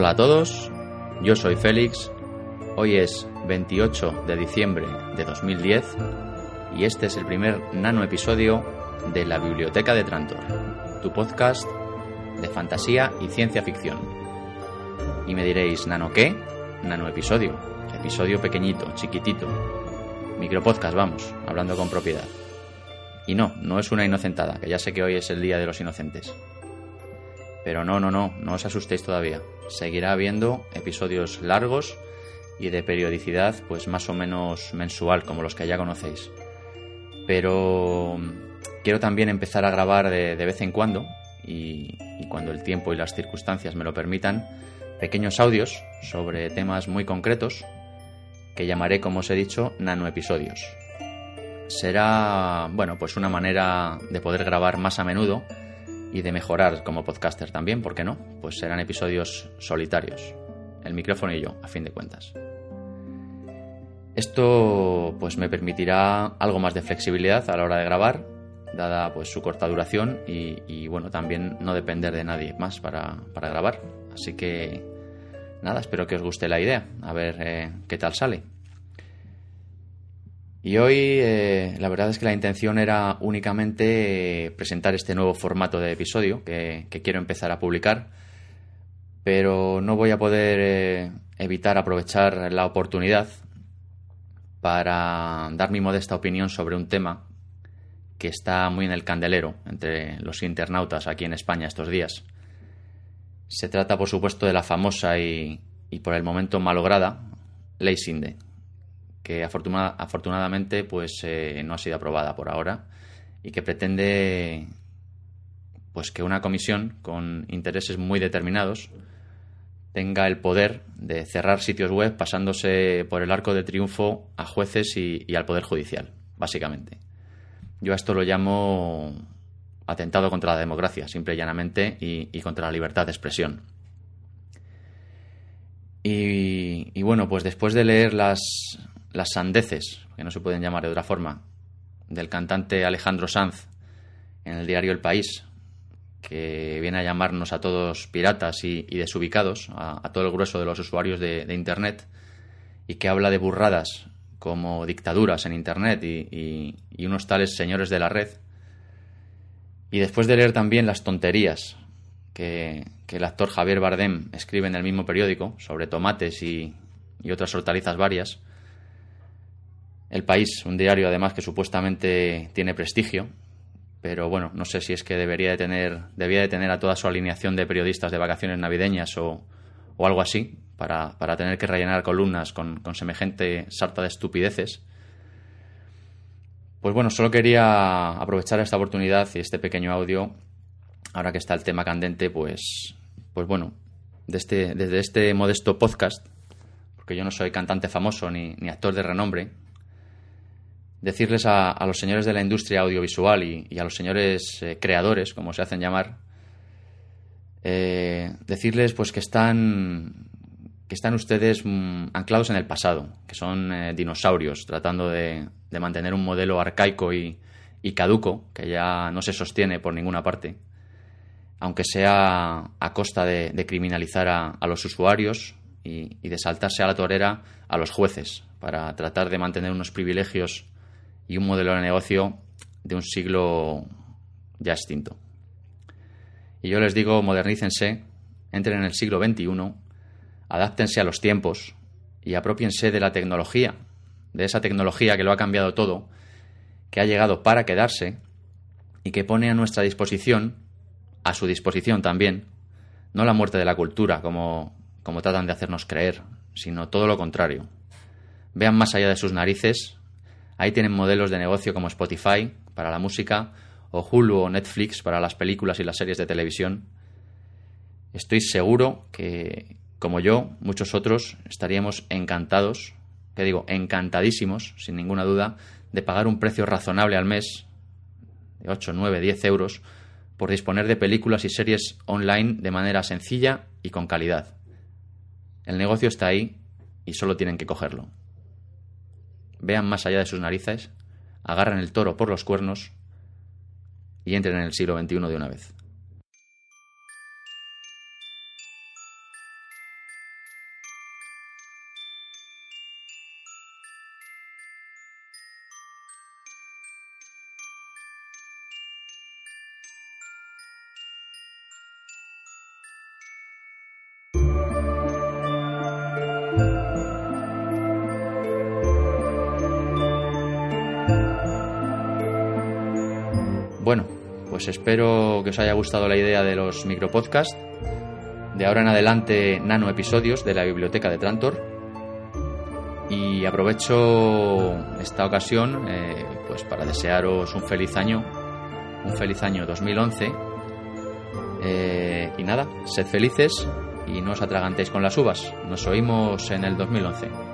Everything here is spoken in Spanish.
Hola a todos, yo soy Félix, hoy es 28 de diciembre de 2010 y este es el primer nano episodio de la Biblioteca de Trantor, tu podcast de fantasía y ciencia ficción. Y me diréis, ¿nano qué? Nano episodio, episodio pequeñito, chiquitito, micropodcast, vamos, hablando con propiedad. Y no, no es una inocentada, que ya sé que hoy es el día de los inocentes. Pero no, no, no, no os asustéis todavía. Seguirá habiendo episodios largos y de periodicidad pues más o menos mensual, como los que ya conocéis. Pero quiero también empezar a grabar de, vez en cuando, y, y cuando el tiempo y las circunstancias me lo permitan, pequeños audios sobre temas muy concretos que llamaré, como os he dicho, nanoepisodios. Será, bueno, pues una manera de poder grabar más a menudo y de mejorar como podcaster también, ¿por qué no? Pues serán episodios solitarios, el micrófono y yo, a fin de cuentas. Esto pues me permitirá algo más de flexibilidad a la hora de grabar, dada pues su corta duración y, bueno, también no depender de nadie más para, grabar. Así que nada, espero que os guste la idea, a ver eh, qué tal sale. Y hoy eh, la verdad es que la intención era únicamente eh, presentar este nuevo formato de episodio que, quiero empezar a publicar, pero no voy a poder eh, evitar aprovechar la oportunidad para dar mi modesta opinión sobre un tema que está muy en el candelero entre los internautas aquí en España estos días. Se trata, por supuesto, de la famosa y, y por el momento malograda Ley Sinde que afortunadamente pues eh, no ha sido aprobada por ahora y que pretende pues que una comisión con intereses muy determinados tenga el poder de cerrar sitios web pasándose por el arco de triunfo a jueces y, al poder judicial, básicamente. Yo a esto lo llamo atentado contra la democracia, simple y llanamente, y, contra la libertad de expresión. y, bueno, pues después de leer las, las sandeces, que no se pueden llamar de otra forma, del cantante Alejandro Sanz en el diario El País, que viene a llamarnos a todos piratas y, desubicados, a, todo el grueso de los usuarios de, Internet, y que habla de burradas como dictaduras en Internet y, unos tales señores de la red. Y después de leer también las tonterías que, el actor Javier Bardem escribe en el mismo periódico sobre tomates y otras hortalizas varias, el País, un diario además que supuestamente tiene prestigio, pero bueno, no sé si es que debería de tener, debía de tener a toda su alineación de periodistas de vacaciones navideñas o, algo así, para, tener que rellenar columnas con, semejante sarta de estupideces. Pues bueno, solo quería aprovechar esta oportunidad y este pequeño audio, ahora que está el tema candente, pues, pues bueno, este, desde este modesto podcast, porque yo no soy cantante famoso ni, ni actor de renombre, decirles a, los señores de la industria audiovisual y, a los señores eh, creadores, como se hacen llamar, eh, decirles pues que están que están ustedes mm, anclados en el pasado, que son eh, dinosaurios, tratando de, mantener un modelo arcaico y, caduco que ya no se sostiene por ninguna parte, aunque sea a costa de, criminalizar a, los usuarios y, y de saltarse a la torera a los jueces para tratar de mantener unos privilegios y un modelo de negocio de un siglo ya extinto. Y yo les digo, modernícense, entren en el siglo XXI, adáptense a los tiempos y apropiense de la tecnología, de esa tecnología que lo ha cambiado todo, que ha llegado para quedarse y que pone a nuestra disposición, a su disposición también, no la muerte de la cultura, como, como tratan de hacernos creer, sino todo lo contrario. Vean más allá de sus narices Ahí tienen modelos de negocio como Spotify para la música o Hulu o Netflix para las películas y las series de televisión. Estoy seguro que, como yo, muchos otros estaríamos encantados, que digo, encantadísimos, sin ninguna duda, de pagar un precio razonable al mes, de 8, 9, 10 euros, por disponer de películas y series online de manera sencilla y con calidad. El negocio está ahí y solo tienen que cogerlo vean más allá de sus narices, agarren el toro por los cuernos y entren en el siglo XXI de una vez. Bueno, pues espero que os haya gustado la idea de los micropodcasts. De ahora en adelante, nano episodios de la biblioteca de Trantor. Y aprovecho esta ocasión eh, pues para desearos un feliz año, un feliz año 2011. Eh, y nada, sed felices y no os atragantéis con las uvas. Nos oímos en el 2011.